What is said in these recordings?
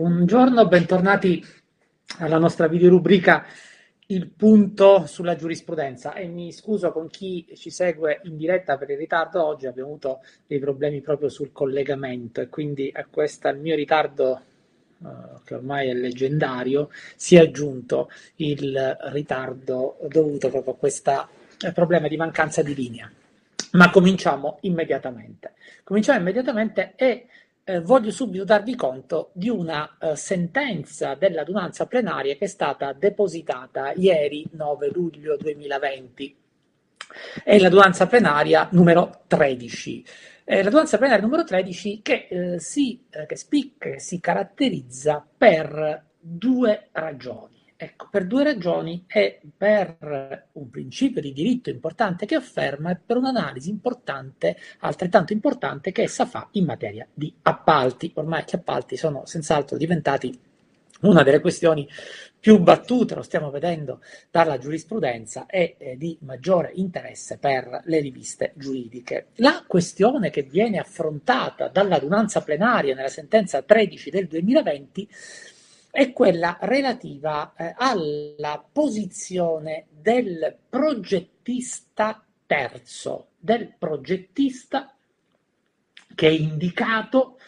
Buongiorno, bentornati alla nostra videorubrica Il punto sulla giurisprudenza e mi scuso con chi ci segue in diretta per il ritardo oggi, abbiamo avuto dei problemi proprio sul collegamento e quindi a questo il mio ritardo Uh, che ormai è leggendario, si è aggiunto il ritardo dovuto proprio a questo eh, problema di mancanza di linea. Ma cominciamo immediatamente. Cominciamo immediatamente e eh, voglio subito darvi conto di una eh, sentenza dell'adunanza plenaria che è stata depositata ieri 9 luglio 2020. È l'adunanza plenaria numero 13. È l'adunanza plenaria numero 13 che, eh, si, eh, che spicca, che si caratterizza per due ragioni. Ecco, per due ragioni e per un principio di diritto importante che afferma e per un'analisi importante, altrettanto importante, che essa fa in materia di appalti. Ormai gli appalti sono senz'altro diventati una delle questioni più battute, lo stiamo vedendo dalla giurisprudenza, e eh, di maggiore interesse per le riviste giuridiche. La questione che viene affrontata dall'adunanza plenaria nella sentenza 13 del 2020 è quella relativa eh, alla posizione del progettista terzo, del progettista che è indicato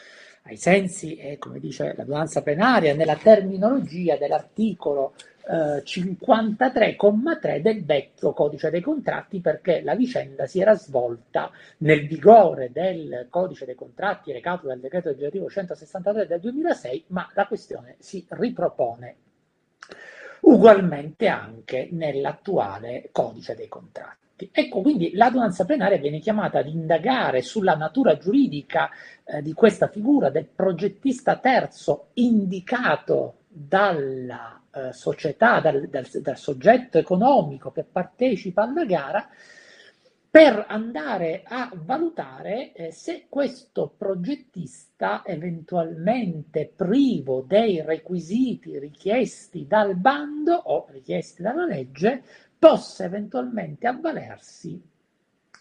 ai sensi, eh, come dice la donanza plenaria, nella terminologia dell'articolo 53,3 del vecchio codice dei contratti perché la vicenda si era svolta nel vigore del codice dei contratti recato dal decreto legislativo 163 del 2006, ma la questione si ripropone ugualmente anche nell'attuale codice dei contratti. Ecco, quindi l'adunanza plenaria viene chiamata ad indagare sulla natura giuridica eh, di questa figura del progettista terzo indicato dalla eh, società, dal, dal, dal, soggetto economico che partecipa alla gara, per andare a valutare eh, se questo progettista, eventualmente privo dei requisiti richiesti dal bando o richiesti dalla legge, possa eventualmente avvalersi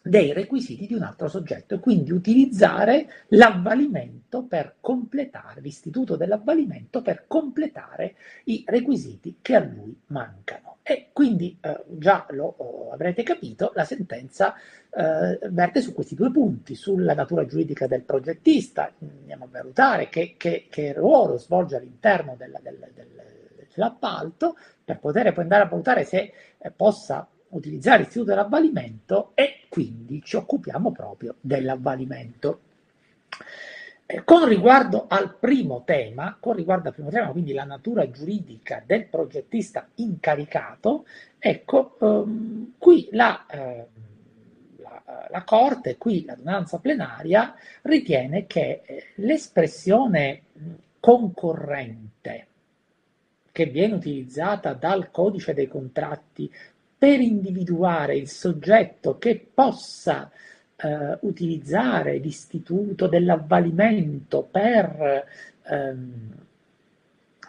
dei requisiti di un altro soggetto e quindi utilizzare l'avvalimento per completare, l'istituto dell'avvalimento per completare i requisiti che a lui mancano. E quindi eh, già lo oh, avrete capito, la sentenza eh, verte su questi due punti, sulla natura giuridica del progettista, andiamo a valutare che, che, che ruolo svolge all'interno della, del, del, dell'appalto per poter poi andare a valutare se eh, possa utilizzare l'istituto dell'avvalimento e quindi ci occupiamo proprio dell'avvalimento. Eh, con riguardo al primo tema, con riguardo al primo tema, quindi la natura giuridica del progettista incaricato, ecco, ehm, qui la, eh, la, la, Corte, qui l'adunanza plenaria, ritiene che eh, l'espressione concorrente che viene utilizzata dal codice dei contratti per individuare il soggetto che possa eh, utilizzare l'istituto dell'avvalimento per ehm,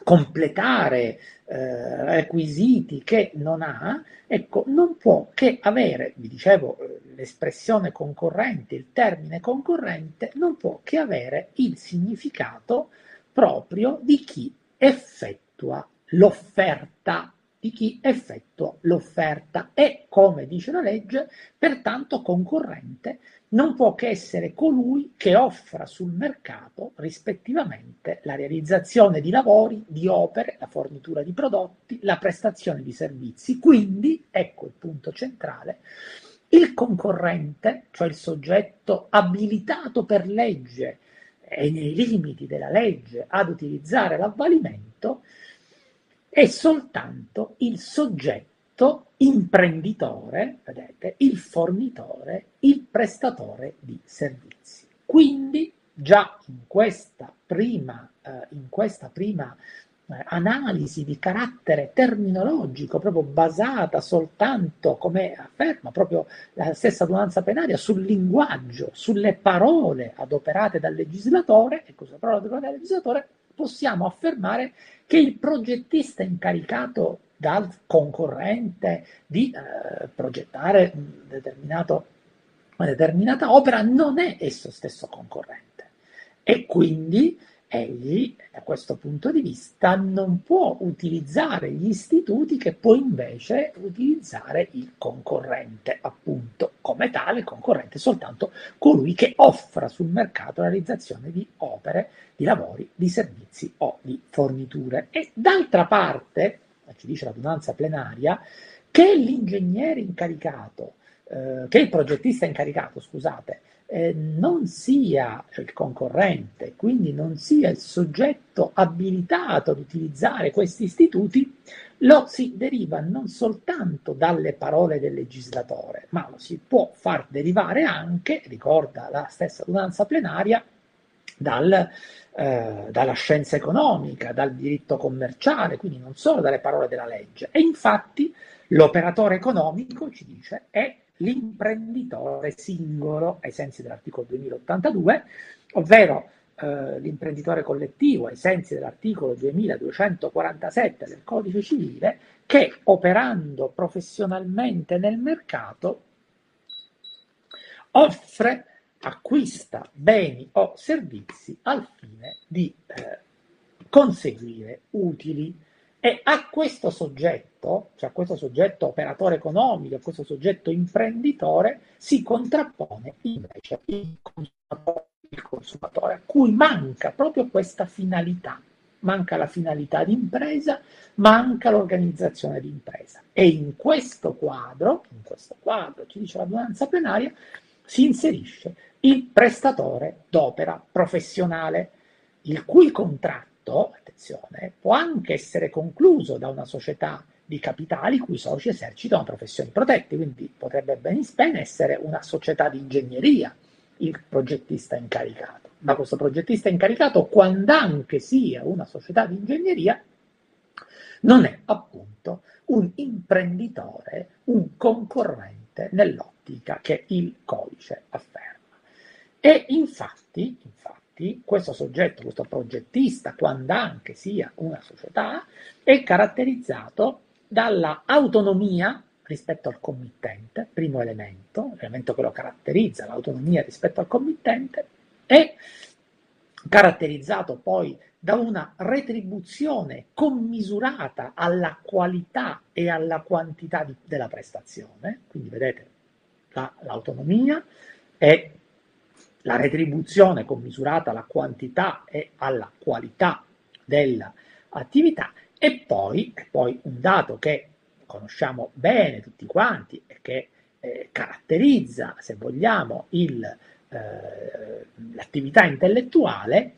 completare eh, requisiti che non ha, ecco, non può che avere, vi dicevo, l'espressione concorrente, il termine concorrente, non può che avere il significato proprio di chi effettua l'offerta di chi effettua l'offerta e, come dice la legge, pertanto concorrente non può che essere colui che offra sul mercato rispettivamente la realizzazione di lavori, di opere, la fornitura di prodotti, la prestazione di servizi. Quindi, ecco il punto centrale, il concorrente, cioè il soggetto abilitato per legge e nei limiti della legge ad utilizzare l'avvalimento, è soltanto il soggetto imprenditore, vedete, il fornitore, il prestatore di servizi. Quindi già in questa prima, eh, in questa prima eh, analisi di carattere terminologico, proprio basata soltanto, come afferma proprio la stessa adunanza penaria, sul linguaggio, sulle parole adoperate dal legislatore, e cosa parole adoperate dal legislatore, possiamo affermare che il progettista incaricato dal concorrente di eh, progettare una determinata opera non è esso stesso concorrente. E quindi egli, da questo punto di vista, non può utilizzare gli istituti che può invece utilizzare il concorrente, appunto, come tale concorrente soltanto colui che offra sul mercato la realizzazione di opere, di lavori, di servizi o di forniture. E d'altra parte, ci dice l'adunanza plenaria, che l'ingegnere incaricato, eh, che il progettista incaricato, scusate, eh, non sia il concorrente, quindi non sia il soggetto abilitato ad utilizzare questi istituti, lo si deriva non soltanto dalle parole del legislatore, ma lo si può far derivare anche, ricorda la stessa adunanza plenaria, dal, eh, dalla scienza economica, dal diritto commerciale, quindi non solo dalle parole della legge. E infatti l'operatore economico, ci dice, è l'imprenditore singolo ai sensi dell'articolo 2082, ovvero eh, l'imprenditore collettivo ai sensi dell'articolo 2247 del codice civile che operando professionalmente nel mercato offre, acquista beni o servizi al fine di eh, conseguire utili e a questo soggetto, cioè a questo soggetto operatore economico, a questo soggetto imprenditore, si contrappone invece il consumatore, il consumatore, a cui manca proprio questa finalità. Manca la finalità di impresa, manca l'organizzazione di impresa. E in questo quadro, in questo quadro, ci dice la l'adunanza plenaria, si inserisce il prestatore d'opera professionale, il cui contratto contratto, attenzione, può anche essere concluso da una società di capitali cui i soci esercitano professioni protette, quindi potrebbe ben essere una società di ingegneria il progettista incaricato. Ma questo progettista incaricato, quando anche sia una società di ingegneria, non è appunto un imprenditore, un concorrente nell'ottica che il codice afferma. E infatti, infatti infatti questo soggetto, questo progettista, quando anche sia una società, è caratterizzato dalla autonomia rispetto al committente, primo elemento, l'elemento che lo caratterizza, l'autonomia rispetto al committente, è caratterizzato poi da una retribuzione commisurata alla qualità e alla quantità di, della prestazione, quindi vedete la, l'autonomia è la retribuzione commisurata alla quantità e alla qualità dell'attività e poi, e poi un dato che conosciamo bene tutti quanti e che eh, caratterizza, se vogliamo, il, eh, l'attività intellettuale,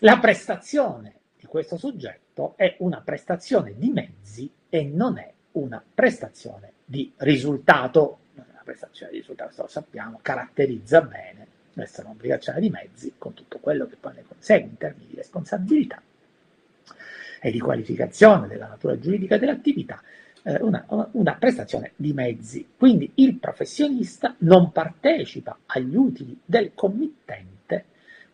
la prestazione di questo soggetto è una prestazione di mezzi e non è una prestazione di risultato. Una prestazione di risultato, lo sappiamo, caratterizza bene essere un'obbligazione di mezzi con tutto quello che poi ne consegue in termini di responsabilità e di qualificazione della natura giuridica dell'attività, eh, una, una, prestazione di mezzi. Quindi il professionista non partecipa agli utili del committente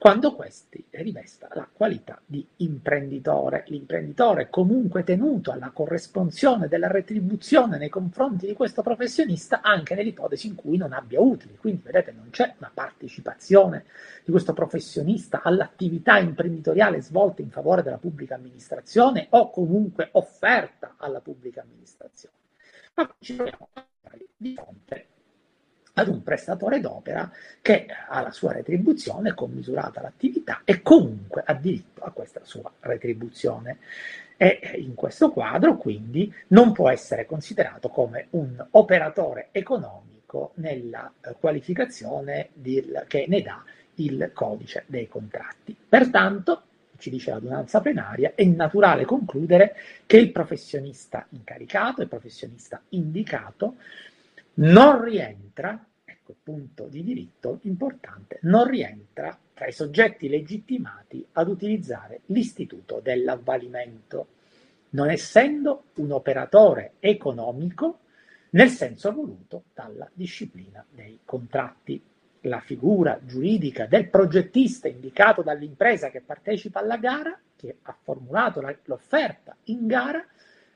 quando questi rivesta la qualità di imprenditore. L'imprenditore è comunque tenuto alla corresponsione della retribuzione nei confronti di questo professionista anche nell'ipotesi in cui non abbia utili. Quindi vedete non c'è una partecipazione di questo professionista all'attività imprenditoriale svolta in favore della pubblica amministrazione o comunque offerta alla pubblica amministrazione. Ma ci troviamo di fronte ad un prestatore d'opera che ha la sua retribuzione commisurata all'attività e comunque ha diritto a questa sua retribuzione. E in questo quadro quindi non può essere considerato come un operatore economico nella eh, qualificazione del, che ne dà il codice dei contratti. Pertanto, ci dice l'adunanza plenaria, è naturale concludere che il professionista incaricato, il professionista indicato, non rientra, ecco punto di diritto importante, non rientra tra i soggetti legittimati ad utilizzare l'istituto dell'avvalimento, non essendo un operatore economico nel senso voluto dalla disciplina dei contratti. La figura giuridica del progettista indicato dall'impresa che partecipa alla gara, che ha formulato l'offerta in gara,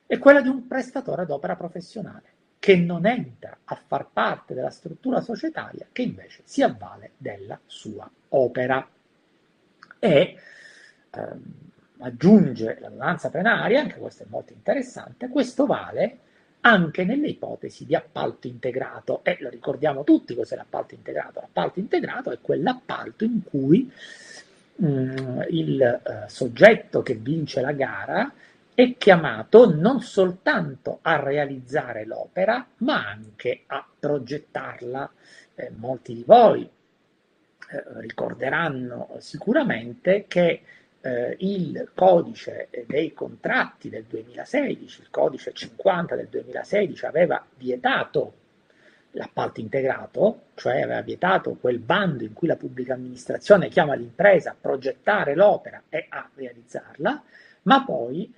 è quella di un prestatore d'opera professionale che non entra a far parte della struttura societaria, che invece si avvale della sua opera. E ehm, aggiunge l'adunanza plenaria, anche questo è molto interessante, questo vale anche nelle ipotesi di appalto integrato. E lo ricordiamo tutti cos'è l'appalto integrato. L'appalto integrato è quell'appalto in cui mh, mm, il eh, soggetto che vince la gara è chiamato non soltanto a realizzare l'opera, ma anche a progettarla. Eh, molti di voi eh, ricorderanno sicuramente che eh, il codice dei contratti del 2016, il codice 50 del 2016 aveva vietato l'appalto integrato, cioè aveva vietato quel bando in cui la pubblica amministrazione chiama l'impresa a progettare l'opera e a realizzarla, ma poi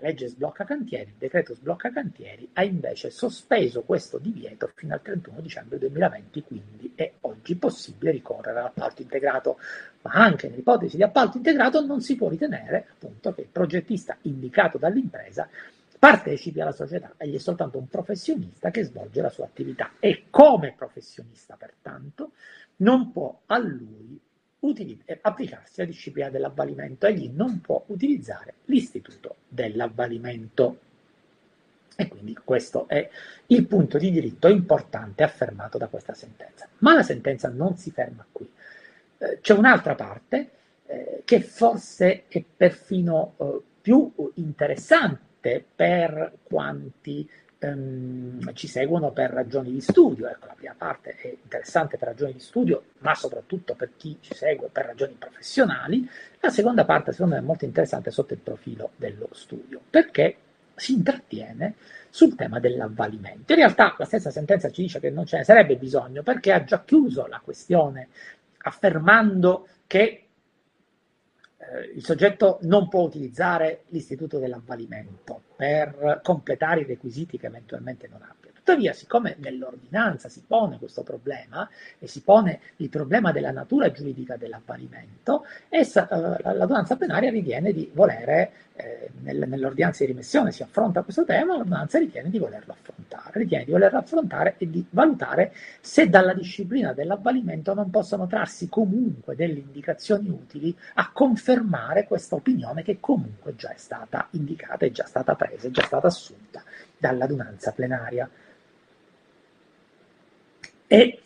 legge sblocca cantieri, il decreto sblocca cantieri ha invece sospeso questo divieto fino al 31 dicembre 2020, quindi è oggi possibile ricorrere all'appalto integrato, ma anche nell'ipotesi di appalto integrato non si può ritenere appunto che il progettista indicato dall'impresa partecipi alla società, egli è soltanto un professionista che svolge la sua attività. E come professionista pertanto non può a lui applicarsi la disciplina dell'avvalimento. Egli non può utilizzare l'istituto dell'avvalimento. E quindi questo è il punto di diritto importante affermato da questa sentenza. Ma la sentenza non si ferma qui. Eh, c'è un'altra parte eh, che forse è perfino eh, più interessante per quanti ehm, ci seguono per ragioni di studio. Ecco, la prima parte è interessante per ragioni di studio, ma soprattutto per chi ci segue per ragioni professionali. La seconda parte, secondo me, è molto interessante sotto il profilo dello studio, perché si intrattiene sul tema dell'avvalimento. In realtà la stessa sentenza ci dice che non ce ne sarebbe bisogno perché ha già chiuso la questione affermando che eh, il soggetto non può utilizzare l'istituto dell'avvalimento per completare i requisiti che eventualmente non abbia. Tuttavia, siccome nell'ordinanza si pone questo problema e si pone il problema della natura giuridica dell'avvalimento, essa, eh, l'ordinanza plenaria ritiene di volere, eh, nel, nell'ordinanza di rimessione si affronta questo tema, l'ordinanza ritiene di volerlo affrontare, ritiene di volerlo affrontare e di valutare se dalla disciplina dell'avvalimento non possono trarsi comunque delle indicazioni utili a confermare questa opinione che comunque già è stata indicata, è già stata presa, è già stata assunta dall'adunanza plenaria. E,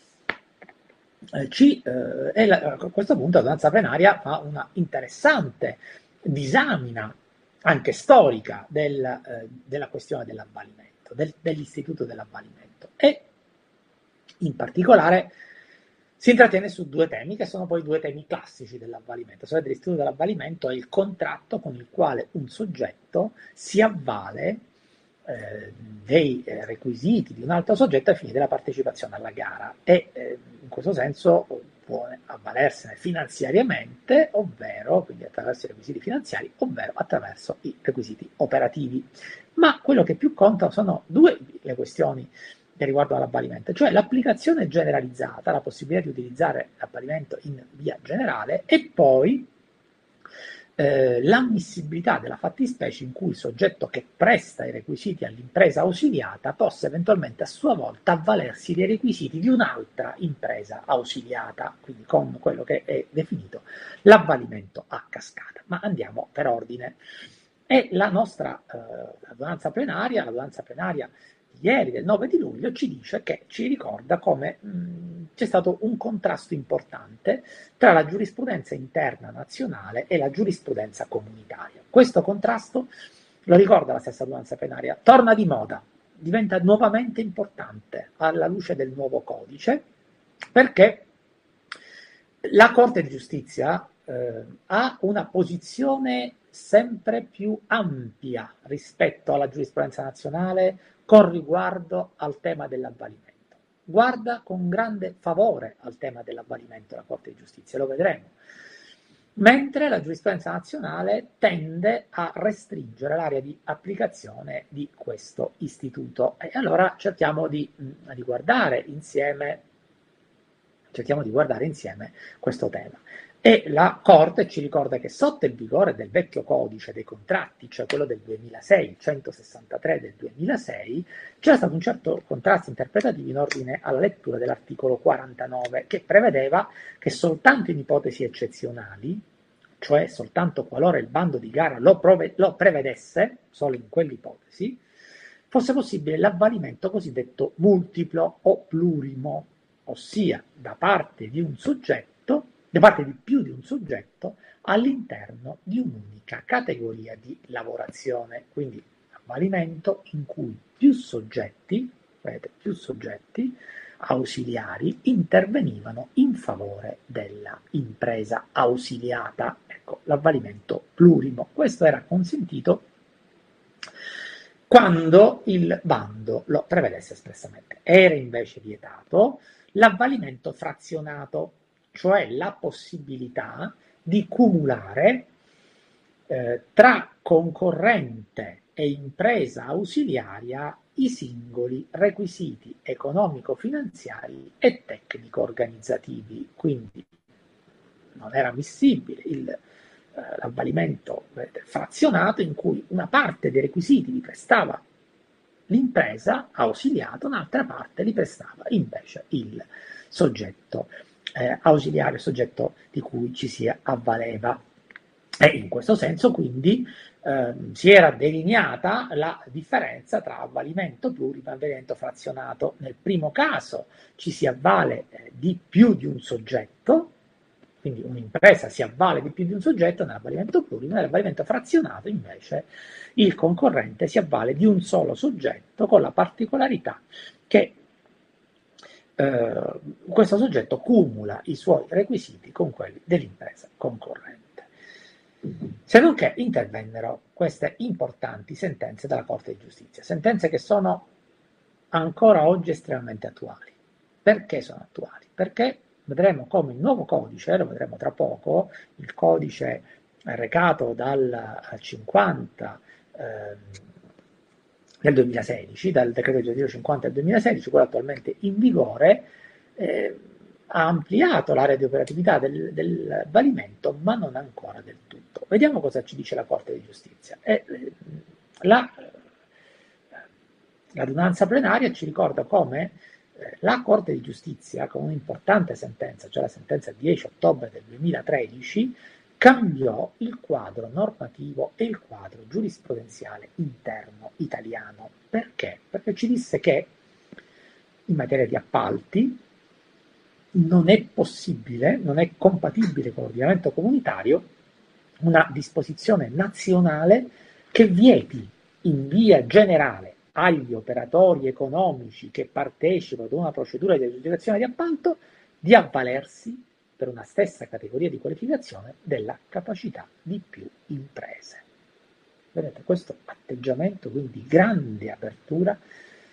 eh, ci, eh, la, a questo punto la danza plenaria fa una interessante disamina anche storica del, eh, della questione dell'avvalimento, del, dell'istituto dell'avvalimento e in particolare si intrattiene su due temi che sono poi due temi classici dell'avvalimento. Cioè dell'istituto dell'avvalimento è il contratto con il quale un soggetto si avvale eh, dei eh, requisiti di un altro soggetto ai fini della partecipazione alla gara e eh, in questo senso può avvalersene finanziariamente, ovvero quindi attraverso i requisiti finanziari, ovvero attraverso i requisiti operativi. Ma quello che più conta sono due le questioni che riguardano l'avvalimento, cioè l'applicazione generalizzata, la possibilità di utilizzare l'avvalimento in via generale e poi eh, l'ammissibilità della fattispecie in cui il soggetto che presta i requisiti all'impresa ausiliata possa eventualmente a sua volta avvalersi dei requisiti di un'altra impresa ausiliata, quindi con quello che è definito l'avvalimento a cascata. Ma andiamo per ordine. E la nostra eh, plenaria, l'adunanza plenaria ieri del 9 di luglio ci dice che ci ricorda come mh, c'è stato un contrasto importante tra la giurisprudenza interna nazionale e la giurisprudenza comunitaria. Questo contrasto, lo ricorda la stessa adunanza plenaria, torna di moda, diventa nuovamente importante alla luce del nuovo codice perché la Corte di Giustizia eh, ha una posizione sempre più ampia rispetto alla giurisprudenza nazionale con riguardo al tema dell'avvalimento. Guarda con grande favore al tema dell'avvalimento la Corte di Giustizia, lo vedremo. Mentre la giurisprudenza nazionale tende a restringere l'area di applicazione di questo istituto. E allora cerchiamo di, mm, di guardare insieme cerchiamo di guardare insieme questo tema. E la Corte ci ricorda che sotto il vigore del vecchio codice dei contratti, cioè quello del 2006, 163 del 2006, c'era stato un certo contrasto interpretativo in ordine alla lettura dell'articolo 49, che prevedeva che soltanto in ipotesi eccezionali, cioè soltanto qualora il bando di gara lo, prove- lo prevedesse, solo in quell'ipotesi, fosse possibile l'avvalimento cosiddetto multiplo o plurimo, ossia da parte di un soggetto, da parte di più di un soggetto all'interno di un'unica categoria di lavorazione, quindi avvalimento in cui più soggetti, vedete, più soggetti ausiliari intervenivano in favore della impresa ausiliata, ecco, l'avvalimento plurimo. Questo era consentito quando il bando lo prevedesse espressamente. Era invece vietato l'avvalimento frazionato, cioè la possibilità di cumulare eh, tra concorrente e impresa ausiliaria i singoli requisiti economico-finanziari e tecnico-organizzativi. Quindi non era ammissibile il, eh, l'avvalimento frazionato in cui una parte dei requisiti li prestava l'impresa ausiliata, un'altra parte li prestava invece il soggetto eh, ausiliario, soggetto di cui ci si avvaleva. E in questo senso quindi eh, si era delineata la differenza tra avvalimento plurimo e avvalimento frazionato. Nel primo caso ci si avvale eh, di più di un soggetto, quindi un'impresa si avvale di più di un soggetto nell'avvalimento plurimo, nell'avvalimento frazionato invece il concorrente si avvale di un solo soggetto con la particolarità che eh, questo soggetto cumula i suoi requisiti con quelli dell'impresa concorrente. Se non che intervennero queste importanti sentenze della Corte di Giustizia, sentenze che sono ancora oggi estremamente attuali. Perché sono attuali? Perché vedremo come il nuovo codice, lo vedremo tra poco, il codice recato dal 50 eh, del 2016, dal decreto legislativo 50 del 2016, quello attualmente in vigore, eh, ha ampliato l'area di operatività del, del valimento, ma non ancora del tutto. Vediamo cosa ci dice la Corte di Giustizia. Eh, la, l'adunanza plenaria ci ricorda come eh, la Corte di Giustizia, con un'importante sentenza, cioè la sentenza 10 ottobre del 2013, cambiò il quadro normativo e il quadro giurisprudenziale interno italiano. Perché? Perché ci disse che in materia di appalti non è possibile, non è compatibile con l'ordinamento comunitario una disposizione nazionale che vieti in via generale agli operatori economici che partecipano ad una procedura di aggiudicazione di appalto di avvalersi per una stessa categoria di qualificazione della capacità di più imprese. Vedete, questo atteggiamento quindi di grande apertura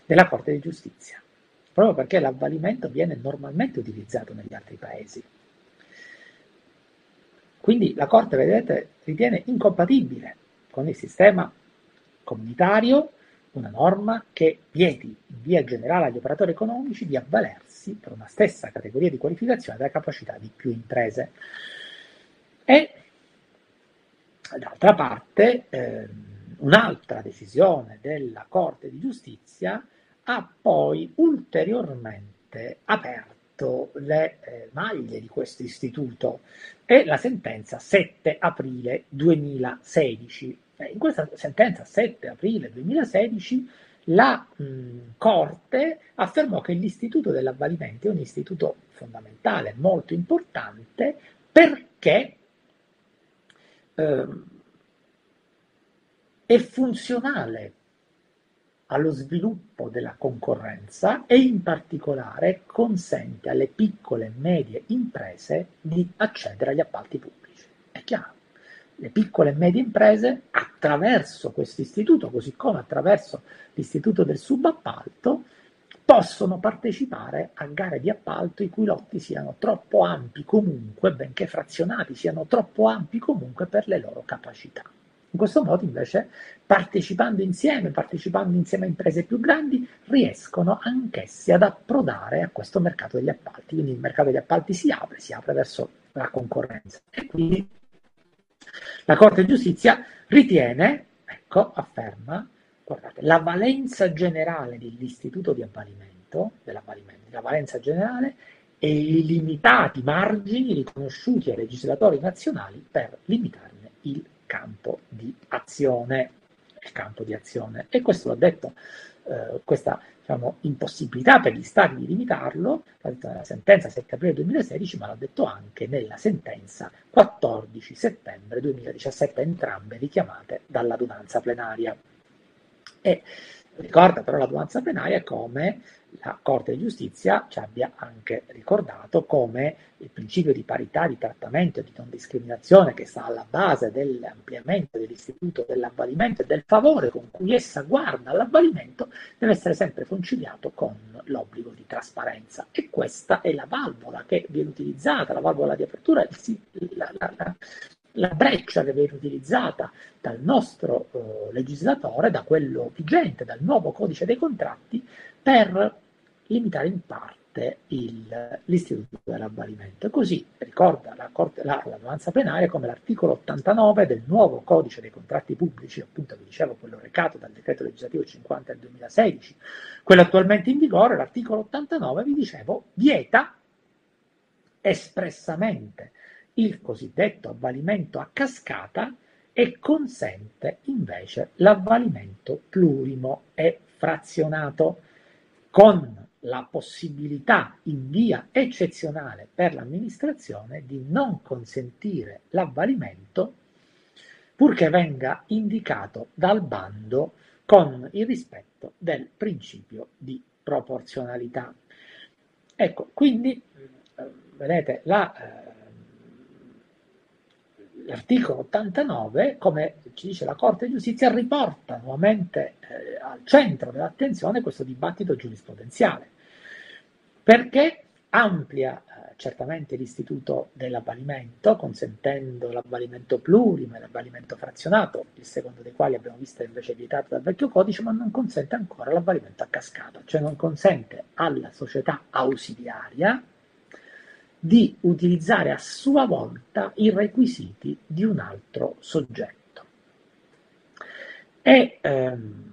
della Corte di Giustizia proprio perché l'avvalimento viene normalmente utilizzato negli altri paesi. Quindi la Corte, vedete, ritiene incompatibile con il sistema comunitario una norma che vieti in via generale agli operatori economici di avvalersi per una stessa categoria di qualificazione della capacità di più imprese. E d'altra parte eh, un'altra decisione della Corte di Giustizia ha poi ulteriormente aperto le eh, maglie di questo istituto e la sentenza 7 aprile 2016. Eh, in questa sentenza 7 aprile 2016 la mh, Corte affermò che l'istituto dell'avvalimento è un istituto fondamentale, molto importante, perché eh, è funzionale allo sviluppo della concorrenza e in particolare consente alle piccole e medie imprese di accedere agli appalti pubblici. È chiaro, le piccole e medie imprese attraverso questo istituto, così come attraverso l'istituto del subappalto, possono partecipare a gare di appalto i cui lotti siano troppo ampi comunque, benché frazionati, siano troppo ampi comunque per le loro capacità. In questo modo invece, partecipando insieme, partecipando insieme a imprese più grandi, riescono anch'essi ad approdare a questo mercato degli appalti. Quindi il mercato degli appalti si apre, si apre verso la concorrenza. E quindi la Corte di Giustizia ritiene, ecco, afferma, guardate, la valenza generale dell'istituto di avvalimento, dell'avvalimento, la valenza generale e i limitati margini riconosciuti ai legislatori nazionali per limitarne il campo di azione. Il campo di azione. E questo l'ha detto eh, questa diciamo, impossibilità per gli Stati di limitarlo, l'ha detto nella sentenza 7 aprile 2016, ma l'ha detto anche nella sentenza 14 settembre 2017, entrambe richiamate dall'adunanza plenaria. E ricorda però l'adunanza plenaria come la Corte di Giustizia ci abbia anche ricordato come il principio di parità di trattamento e di non discriminazione che sta alla base dell'ampliamento dell'istituto dell'avvalimento e del favore con cui essa guarda all'avvalimento deve essere sempre conciliato con l'obbligo di trasparenza. E questa è la valvola che viene utilizzata, la valvola di apertura, la, la, la, la breccia che viene utilizzata dal nostro eh, legislatore, da quello vigente, dal nuovo codice dei contratti, per limitare in parte il, l'istituto dell'avvalimento. Così ricorda la, Corte, la, l'adunanza plenaria come l'articolo 89 del nuovo codice dei contratti pubblici, appunto vi dicevo quello recato dal decreto legislativo 50 del 2016, quello attualmente in vigore, l'articolo 89, vi dicevo, vieta espressamente il cosiddetto avvalimento a cascata e consente invece l'avvalimento plurimo e frazionato con la possibilità in via eccezionale per l'amministrazione di non consentire l'avvalimento purché venga indicato dal bando con il rispetto del principio di proporzionalità. Ecco, quindi, vedete, la, eh, l'articolo 89, come ci dice la Corte di Giustizia, riporta nuovamente eh, al centro dell'attenzione questo dibattito giurisprudenziale, perché amplia eh, certamente l'istituto dell'avvalimento, consentendo l'avvalimento plurimo e l'avvalimento frazionato, il secondo dei quali abbiamo visto invece vietato dal vecchio codice, ma non consente ancora l'avvalimento a cascata, cioè non consente alla società ausiliaria di utilizzare a sua volta i requisiti di un altro soggetto. E ehm,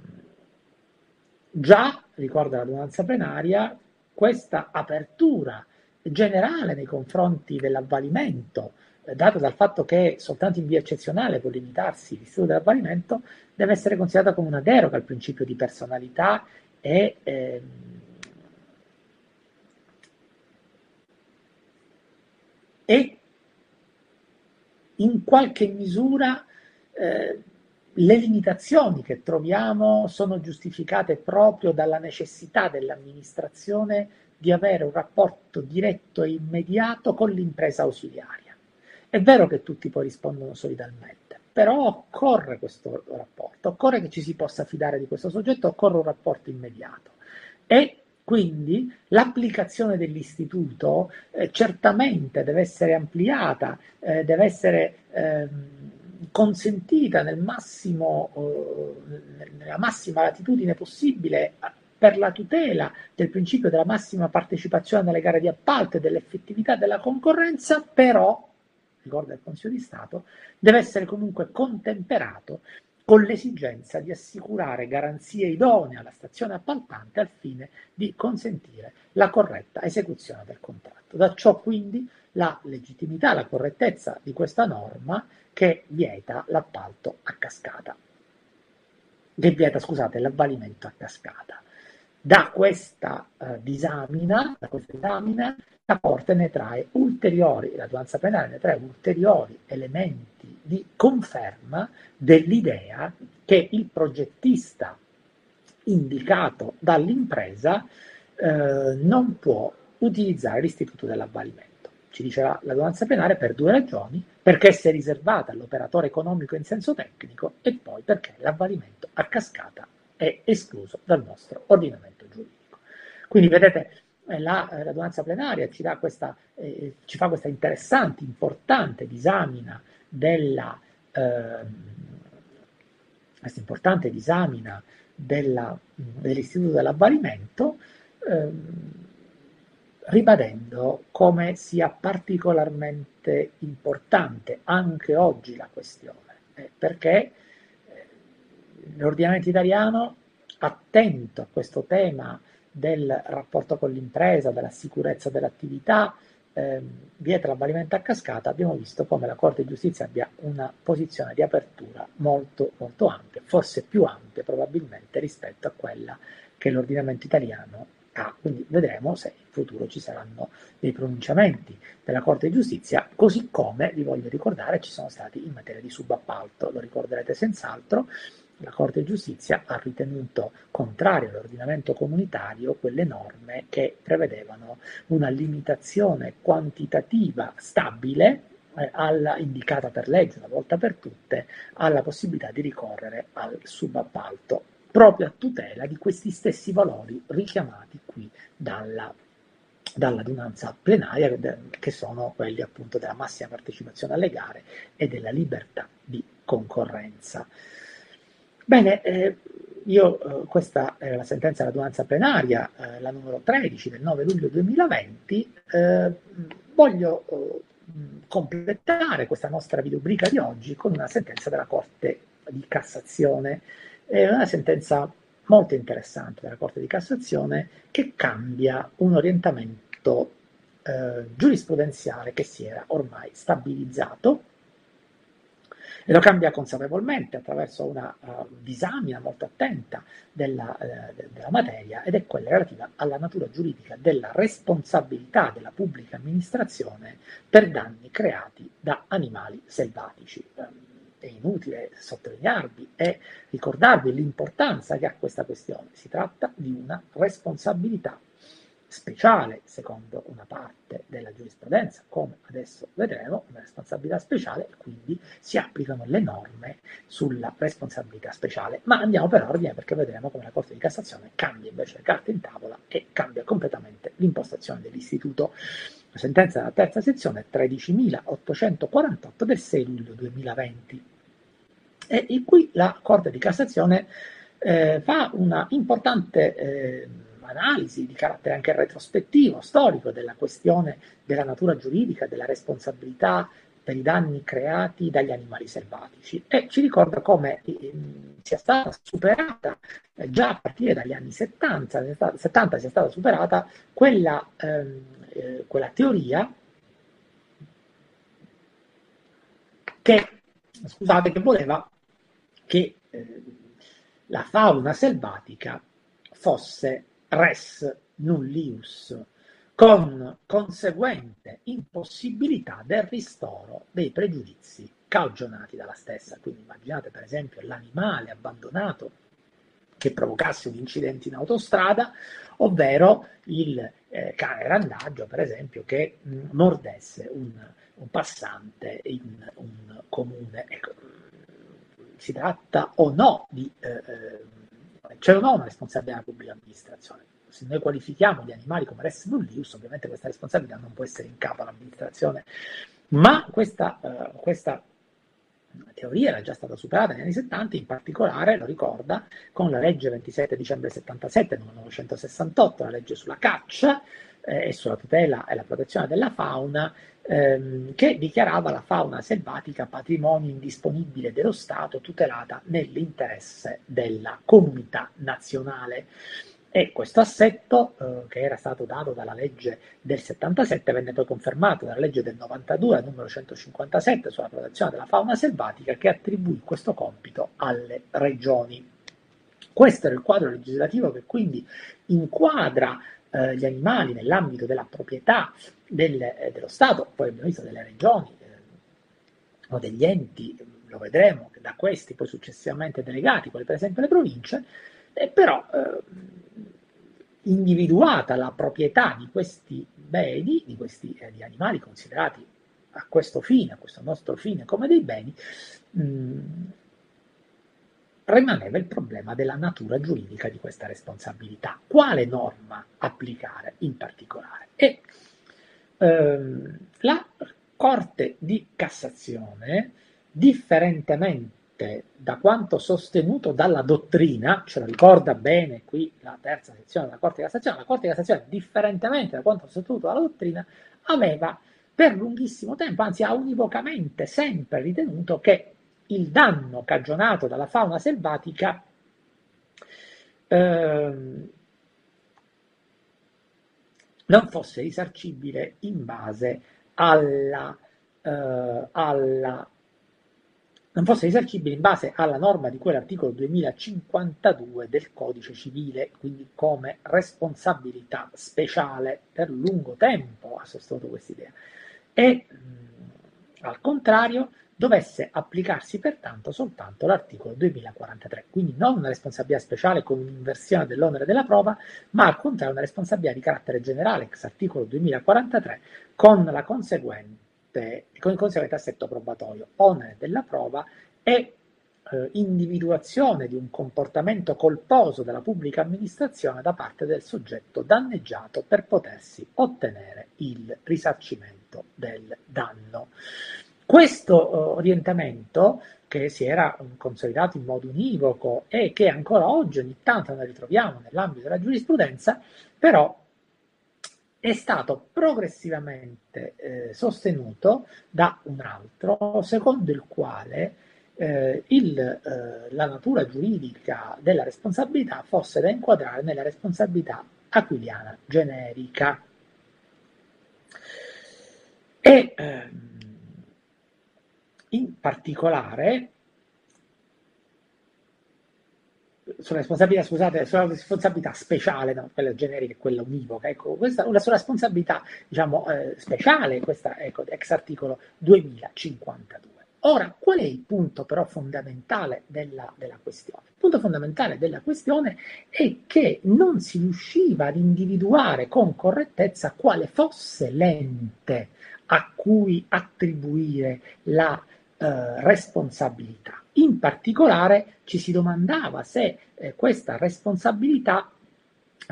già, ricorda l'adunanza plenaria, questa apertura generale nei confronti dell'avvalimento, eh, dato dal fatto che soltanto in via eccezionale può limitarsi l'istituto dell'avvalimento, deve essere considerata come una deroga al principio di personalità e ehm, e in qualche misura eh, le limitazioni che troviamo sono giustificate proprio dalla necessità dell'amministrazione di avere un rapporto diretto e immediato con l'impresa ausiliaria. È vero che tutti poi rispondono solidalmente, però occorre questo rapporto, occorre che ci si possa fidare di questo soggetto, occorre un rapporto immediato. E quindi l'applicazione dell'istituto eh, certamente deve essere ampliata, eh, deve essere eh, consentita nel massimo, eh, nella massima latitudine possibile per la tutela del principio della massima partecipazione alle gare di appalto e dell'effettività della concorrenza, però, ricorda il Consiglio di Stato, deve essere comunque contemperato con l'esigenza di assicurare garanzie idonee alla stazione appaltante al fine di consentire la corretta esecuzione del contratto. Da ciò quindi la legittimità, la correttezza di questa norma che vieta l'appalto a cascata, che vieta, scusate, l'avvalimento a cascata. Da questa eh, disamina, da questa disamina, la Corte ne trae ulteriori, l'adunanza penale ne trae ulteriori elementi di conferma dell'idea che il progettista indicato dall'impresa eh, non può utilizzare l'istituto dell'avvalimento. Ci dice l'adunanza penale per due ragioni, perché si è riservata all'operatore economico in senso tecnico e poi perché l'avvalimento a cascata è escluso dal nostro ordinamento giuridico. Quindi vedete, la radunanza plenaria ci, questa, eh, ci, fa questa interessante, importante disamina della, eh, questa importante disamina della, dell'istituto dell'avvalimento, eh, ribadendo come sia particolarmente importante anche oggi la questione, eh, perché l'ordinamento italiano, attento a questo tema del rapporto con l'impresa, della sicurezza dell'attività, eh, vieta l'avvalimento a cascata, abbiamo visto come la Corte di Giustizia abbia una posizione di apertura molto, molto ampia, forse più ampia probabilmente rispetto a quella che l'ordinamento italiano ha. Quindi vedremo se in futuro ci saranno dei pronunciamenti della Corte di Giustizia, così come, vi voglio ricordare, ci sono stati in materia di subappalto, lo ricorderete senz'altro, la Corte di Giustizia ha ritenuto contrario all'ordinamento comunitario quelle norme che prevedevano una limitazione quantitativa stabile eh, alla, indicata per legge una volta per tutte alla possibilità di ricorrere al subappalto proprio a tutela di questi stessi valori richiamati qui dalla dall'adunanza plenaria, che sono quelli appunto della massima partecipazione alle gare e della libertà di concorrenza. Bene, eh, io, eh, questa è la sentenza dell'adunanza plenaria, eh, la numero 13 del 9 luglio 2020, eh, voglio eh, completare questa nostra videobrica di oggi con una sentenza della Corte di Cassazione, è una sentenza molto interessante della Corte di Cassazione che cambia un orientamento eh, giurisprudenziale che si era ormai stabilizzato e lo cambia consapevolmente attraverso una uh, disamina molto attenta della, uh, della, materia ed è quella relativa alla natura giuridica della responsabilità della pubblica amministrazione per danni creati da animali selvatici. Uh, è inutile sottolinearvi e ricordarvi l'importanza che ha questa questione. Si tratta di una responsabilità speciale, secondo una parte della giurisprudenza, come adesso vedremo, una responsabilità speciale e quindi si applicano le norme sulla responsabilità speciale. Ma andiamo per ordine perché vedremo come la Corte di Cassazione cambia invece le carte in tavola e cambia completamente l'impostazione dell'istituto. La sentenza della terza sezione 13.848 del 6 luglio 2020 e in cui la Corte di Cassazione eh, fa una importante eh, analisi di carattere anche retrospettivo, storico, della questione della natura giuridica, della responsabilità per i danni creati dagli animali selvatici. E ci ricorda come eh, sia stata superata eh, già a partire dagli anni 70, 70 sia stata superata quella, ehm, eh, quella teoria che, scusate, che voleva che eh, la fauna selvatica fosse res nullius, con conseguente impossibilità del ristoro dei pregiudizi cagionati dalla stessa. Quindi immaginate per esempio l'animale abbandonato che provocasse un incidente in autostrada, ovvero il eh, cane randaggio, per esempio, che mh, mordesse un, un, passante in un comune. Ecco, si tratta o no di eh, eh c'è o no una responsabilità della pubblica amministrazione? Se noi qualifichiamo gli animali come res nullius, ovviamente questa responsabilità non può essere in capo all'amministrazione, ma questa, uh, questa teoria era già stata superata negli anni 70, in particolare, lo ricorda, con la legge 27 dicembre 77, 1968, la legge sulla caccia e sulla tutela e la protezione della fauna, ehm, che dichiarava la fauna selvatica patrimonio indisponibile dello Stato tutelata nell'interesse della comunità nazionale. E questo assetto, eh, che era stato dato dalla legge del 77, venne poi confermato dalla legge del 92, numero 157, sulla protezione della fauna selvatica, che attribuì questo compito alle regioni. Questo era il quadro legislativo che quindi inquadra eh, gli animali nell'ambito della proprietà del, eh, dello Stato, poi abbiamo visto delle regioni eh, o degli enti, lo vedremo, da questi poi successivamente delegati, come per esempio le province, però eh, individuata la proprietà di questi beni, di questi eh, di animali considerati a questo fine, a questo nostro fine come dei beni, mh, mm, rimaneva il problema della natura giuridica di questa responsabilità. Quale norma applicare in particolare? E ehm, la Corte di Cassazione, differentemente da quanto sostenuto dalla dottrina, ce lo ricorda bene qui la terza sezione della Corte di Cassazione, la Corte di Cassazione, differentemente da quanto sostenuto dalla dottrina, aveva per lunghissimo tempo, anzi ha univocamente sempre ritenuto che il danno cagionato dalla fauna selvatica eh, non fosse risarcibile in base alla, eh, alla non fosse risarcibile in base alla norma di quell'articolo 2052 del codice civile, quindi come responsabilità speciale per lungo tempo ha sostenuto questa idea. E mh, al contrario dovesse applicarsi pertanto soltanto l'articolo 2043, quindi non una responsabilità speciale con un'inversione dell'onere della prova, ma al contrario una responsabilità di carattere generale, ex articolo 2043, con la conseguente con il conseguente assetto probatorio, onere della prova e eh, individuazione di un comportamento colposo della pubblica amministrazione da parte del soggetto danneggiato per potersi ottenere il risarcimento del danno. Questo eh, orientamento che si era consolidato in modo univoco e che ancora oggi ogni tanto noi ritroviamo nell'ambito della giurisprudenza, però è stato progressivamente eh, sostenuto da un altro, secondo il quale eh, il, eh, la natura giuridica della responsabilità fosse da inquadrare nella responsabilità aquiliana generica. E ehm, in particolare sulla responsabilità, scusate, sulla responsabilità speciale, no, quella generica e quella univoca, ecco, questa una sua responsabilità, diciamo, eh, speciale, questa, ecco, ex articolo 2052. Ora, qual è il punto però fondamentale della, della, questione? Il punto fondamentale della questione è che non si riusciva ad individuare con correttezza quale fosse l'ente a cui attribuire la eh, responsabilità. In particolare ci si domandava se eh, questa responsabilità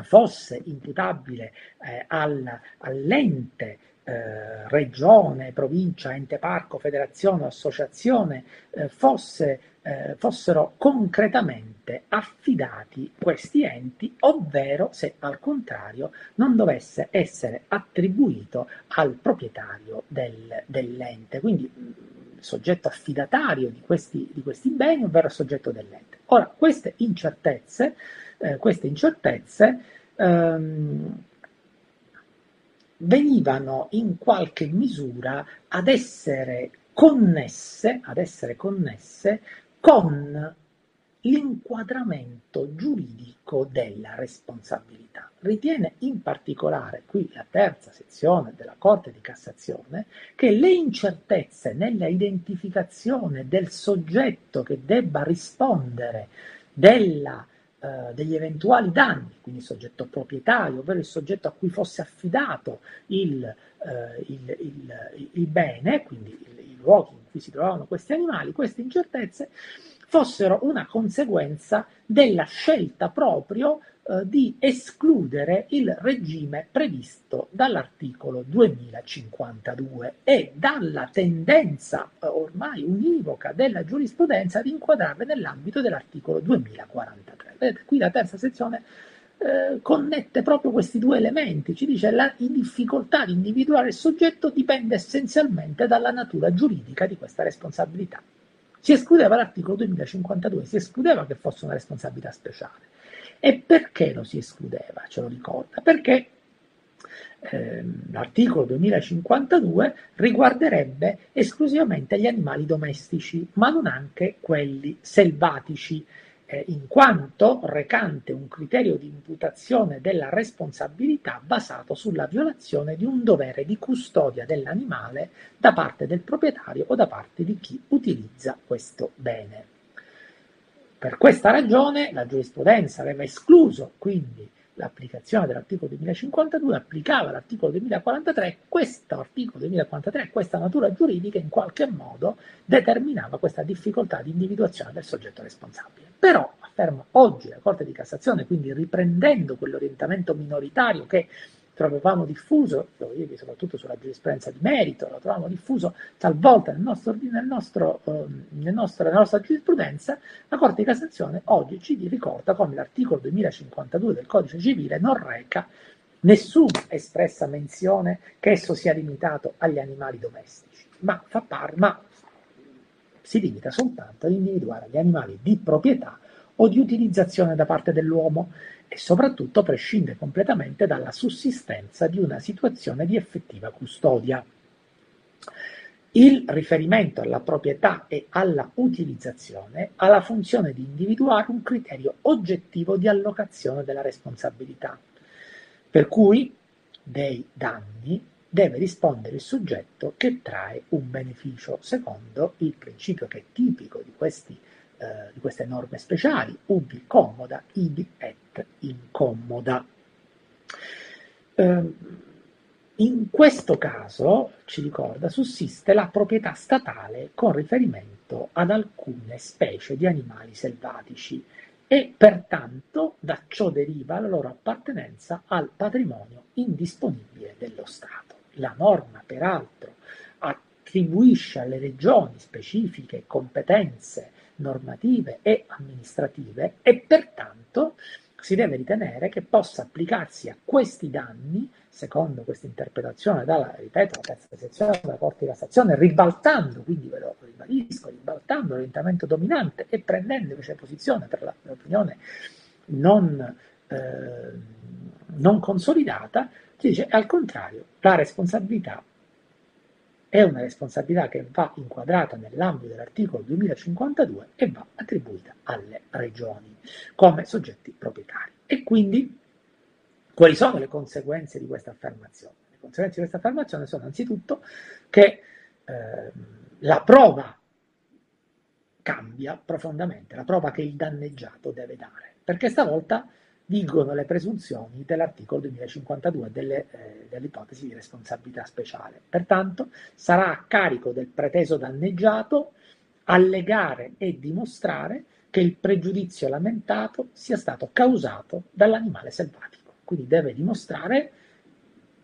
fosse imputabile eh, al, all'ente eh, regione, provincia, ente parco, federazione, associazione eh, fosse, eh, fossero concretamente affidati questi enti, ovvero se al contrario non dovesse essere attribuito al proprietario del, dell'ente. Quindi soggetto affidatario di questi, di questi beni, ovvero il soggetto dell'ente. Ora, queste incertezze, eh, queste incertezze ehm, venivano in qualche misura ad essere connesse, ad essere connesse con l'inquadramento giuridico della responsabilità. Ritiene in particolare qui la terza sezione della Corte di Cassazione che le incertezze nella identificazione del soggetto che debba rispondere della, eh, degli eventuali danni, quindi il soggetto proprietario, ovvero il soggetto a cui fosse affidato il, eh, il, il, il bene, quindi i luoghi in cui si trovavano questi animali, queste incertezze fossero una conseguenza della scelta proprio eh, di escludere il regime previsto dall'articolo 2052 e dalla tendenza eh, ormai univoca della giurisprudenza di inquadrarle nell'ambito dell'articolo 2043. Vedete, qui la terza sezione eh, connette proprio questi due elementi, ci dice la difficoltà di individuare il soggetto dipende essenzialmente dalla natura giuridica di questa responsabilità. Si escludeva l'articolo 2052, si escludeva che fosse una responsabilità speciale. E perché lo si escludeva? Ce lo ricorda? Perché eh, l'articolo 2052 riguarderebbe esclusivamente gli animali domestici, ma non anche quelli selvatici in quanto recante un criterio di imputazione della responsabilità basato sulla violazione di un dovere di custodia dell'animale da parte del proprietario o da parte di chi utilizza questo bene. Per questa ragione la giurisprudenza aveva escluso quindi l'applicazione dell'articolo 2052 applicava l'articolo 2043, questo articolo 2043, questa natura giuridica in qualche modo determinava questa difficoltà di individuazione del soggetto responsabile. Però, afferma oggi la Corte di Cassazione, quindi riprendendo quell'orientamento minoritario che trovavamo diffuso, devo dirvi soprattutto sulla giurisprudenza di merito, lo trovavamo diffuso talvolta nel nostro, nel nostro, eh, nel nostro, nella nostra giurisprudenza, la Corte di Cassazione oggi ci ricorda come l'articolo 2052 del Codice Civile non reca nessuna espressa menzione che esso sia limitato agli animali domestici, ma, par- ma si limita soltanto ad individuare gli animali di proprietà o di utilizzazione da parte dell'uomo e soprattutto prescinde completamente dalla sussistenza di una situazione di effettiva custodia. Il riferimento alla proprietà e alla utilizzazione ha la funzione di individuare un criterio oggettivo di allocazione della responsabilità, per cui dei danni deve rispondere il soggetto che trae un beneficio, secondo il principio che è tipico di, questi, eh, di queste norme speciali, ubi commoda, ibi et incommoda. Eh, in questo caso, ci ricorda, sussiste la proprietà statale con riferimento ad alcune specie di animali selvatici e pertanto da ciò deriva la loro appartenenza al patrimonio indisponibile dello Stato. La norma, peraltro, attribuisce alle regioni specifiche competenze normative e amministrative e pertanto si deve ritenere che possa applicarsi a questi danni, secondo questa interpretazione dalla, ripeto, la terza sezione della Corte di Cassazione, ribaltando, quindi ve lo ribadisco, ribaltando l'orientamento dominante e prendendo invece posizione per l'opinione non, eh, non consolidata, si dice al contrario, la responsabilità è una responsabilità che va inquadrata nell'ambito dell'articolo 2052 e va attribuita alle regioni come soggetti proprietari. E quindi quali sono le conseguenze di questa affermazione? Le conseguenze di questa affermazione sono anzitutto che eh, la prova cambia profondamente, la prova che il danneggiato deve dare, perché stavolta vigono le presunzioni dell'articolo 2052 delle, eh, dell'ipotesi di responsabilità speciale. Pertanto sarà a carico del preteso danneggiato allegare e dimostrare che il pregiudizio lamentato sia stato causato dall'animale selvatico. Quindi deve dimostrare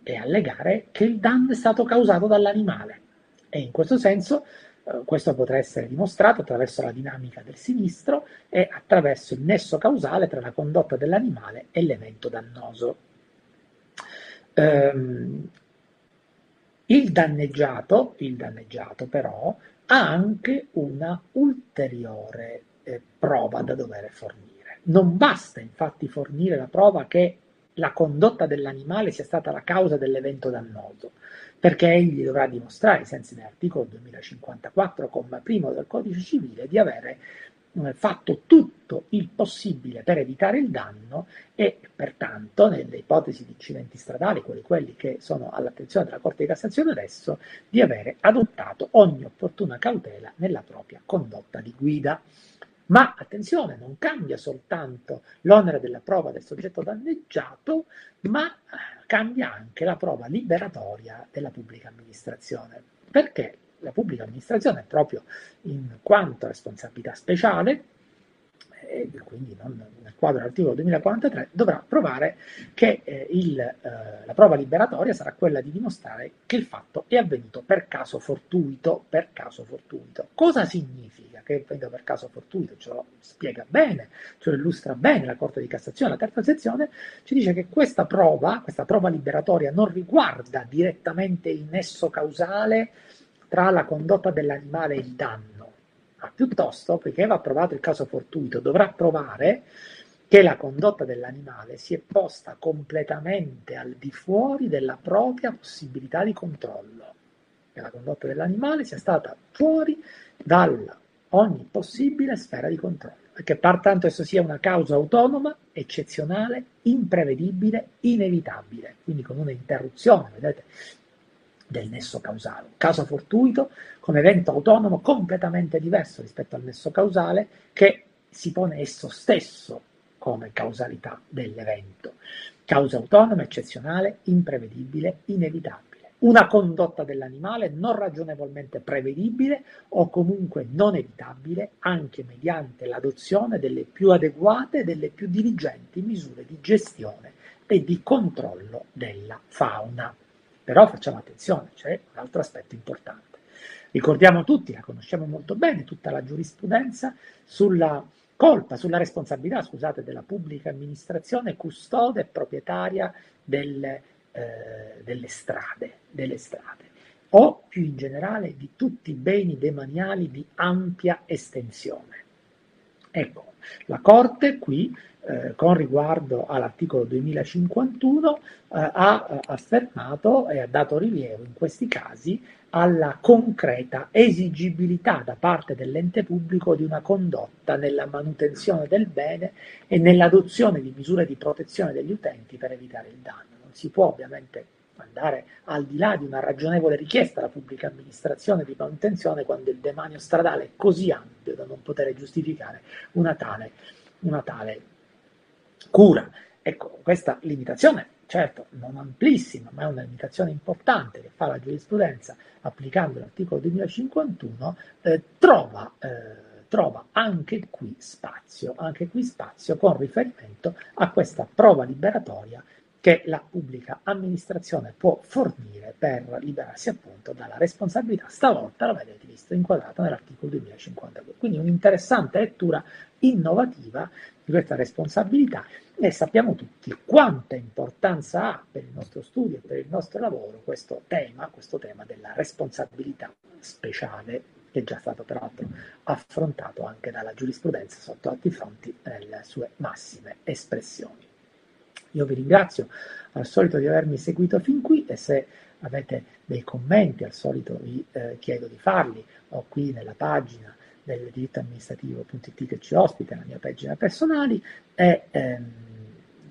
e allegare che il danno è stato causato dall'animale. E in questo senso eh, questo potrà essere dimostrato attraverso la dinamica del sinistro e attraverso il nesso causale tra la condotta dell'animale e l'evento dannoso. Um, il danneggiato, il danneggiato però, ha anche una ulteriore eh, prova da dover fornire. Non basta infatti fornire la prova che la condotta dell'animale sia stata la causa dell'evento dannoso, perché egli dovrà dimostrare, ai sensi dell'articolo 2054, comma primo del codice civile, di avere eh, fatto tutto il possibile per evitare il danno e pertanto nelle ipotesi di incidenti stradali, quelli, quelli che sono all'attenzione della Corte di Cassazione adesso, di avere adottato ogni opportuna cautela nella propria condotta di guida. Ma attenzione, non cambia soltanto l'onere della prova del soggetto danneggiato, ma cambia anche la prova liberatoria della pubblica amministrazione. Perché la pubblica amministrazione, proprio in quanto responsabilità speciale, e quindi non nel quadro dell'articolo 2043, dovrà provare che eh, il, eh, la prova liberatoria sarà quella di dimostrare che il fatto è avvenuto per caso fortuito, per caso fortuito. Cosa significa che è avvenuto per caso fortuito? Ce lo spiega bene, ce lo illustra bene la Corte di Cassazione, la terza sezione, ci dice che questa prova, questa prova liberatoria non riguarda direttamente il nesso causale tra la condotta dell'animale e il danno, ma piuttosto, poiché va provato il caso fortuito, dovrà provare che la condotta dell'animale si è posta completamente al di fuori della propria possibilità di controllo, che la condotta dell'animale sia stata fuori da ogni possibile sfera di controllo e che pertanto esso sia una causa autonoma, eccezionale, imprevedibile, inevitabile, quindi con un'interruzione, vedete, del nesso causale. Caso fortuito come evento autonomo completamente diverso rispetto al nesso causale che si pone esso stesso come causalità dell'evento. Causa autonoma, eccezionale, imprevedibile, inevitabile. Una condotta dell'animale non ragionevolmente prevedibile o comunque non evitabile anche mediante l'adozione delle più adeguate e delle più diligenti misure di gestione e di controllo della fauna. Però facciamo attenzione, c'è un altro aspetto importante. Ricordiamo tutti, la conosciamo molto bene, tutta la giurisprudenza sulla colpa, sulla responsabilità, scusate, della pubblica amministrazione custode e proprietaria delle, eh, delle, strade, delle strade, o più in generale di tutti i beni demaniali di ampia estensione. Ecco, La Corte qui, eh, con riguardo all'articolo 2051, eh, ha eh, affermato e ha dato rilievo in questi casi alla concreta esigibilità da parte dell'ente pubblico di una condotta nella manutenzione del bene e nell'adozione di misure di protezione degli utenti per evitare il danno. Non si può ovviamente andare al di là di una ragionevole richiesta alla pubblica amministrazione di manutenzione quando il demanio stradale è così ampio da non poter giustificare una tale, una tale cura. Ecco, questa limitazione certo non amplissima, ma è una limitazione importante che fa la giurisprudenza applicando l'articolo 2051, eh, trova, eh, trova anche qui spazio, anche qui spazio con riferimento a questa prova liberatoria che la pubblica amministrazione può fornire per liberarsi appunto dalla responsabilità, stavolta l'avete visto inquadrata nell'articolo 2052. Quindi un'interessante lettura innovativa di questa responsabilità e sappiamo tutti quanta importanza ha per il nostro studio e per il nostro lavoro questo tema, questo tema della responsabilità speciale che è già stato peraltro affrontato anche dalla giurisprudenza sotto altri fronti nelle sue massime espressioni. Io vi ringrazio al solito di avermi seguito fin qui e se avete dei commenti al solito vi eh, chiedo di farli o qui nella pagina del diritto amministrativo.it che ci ospita, la mia pagina personale e ehm,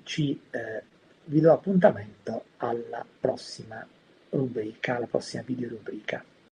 ci, eh, vi do appuntamento alla prossima rubrica, alla prossima video rubrica.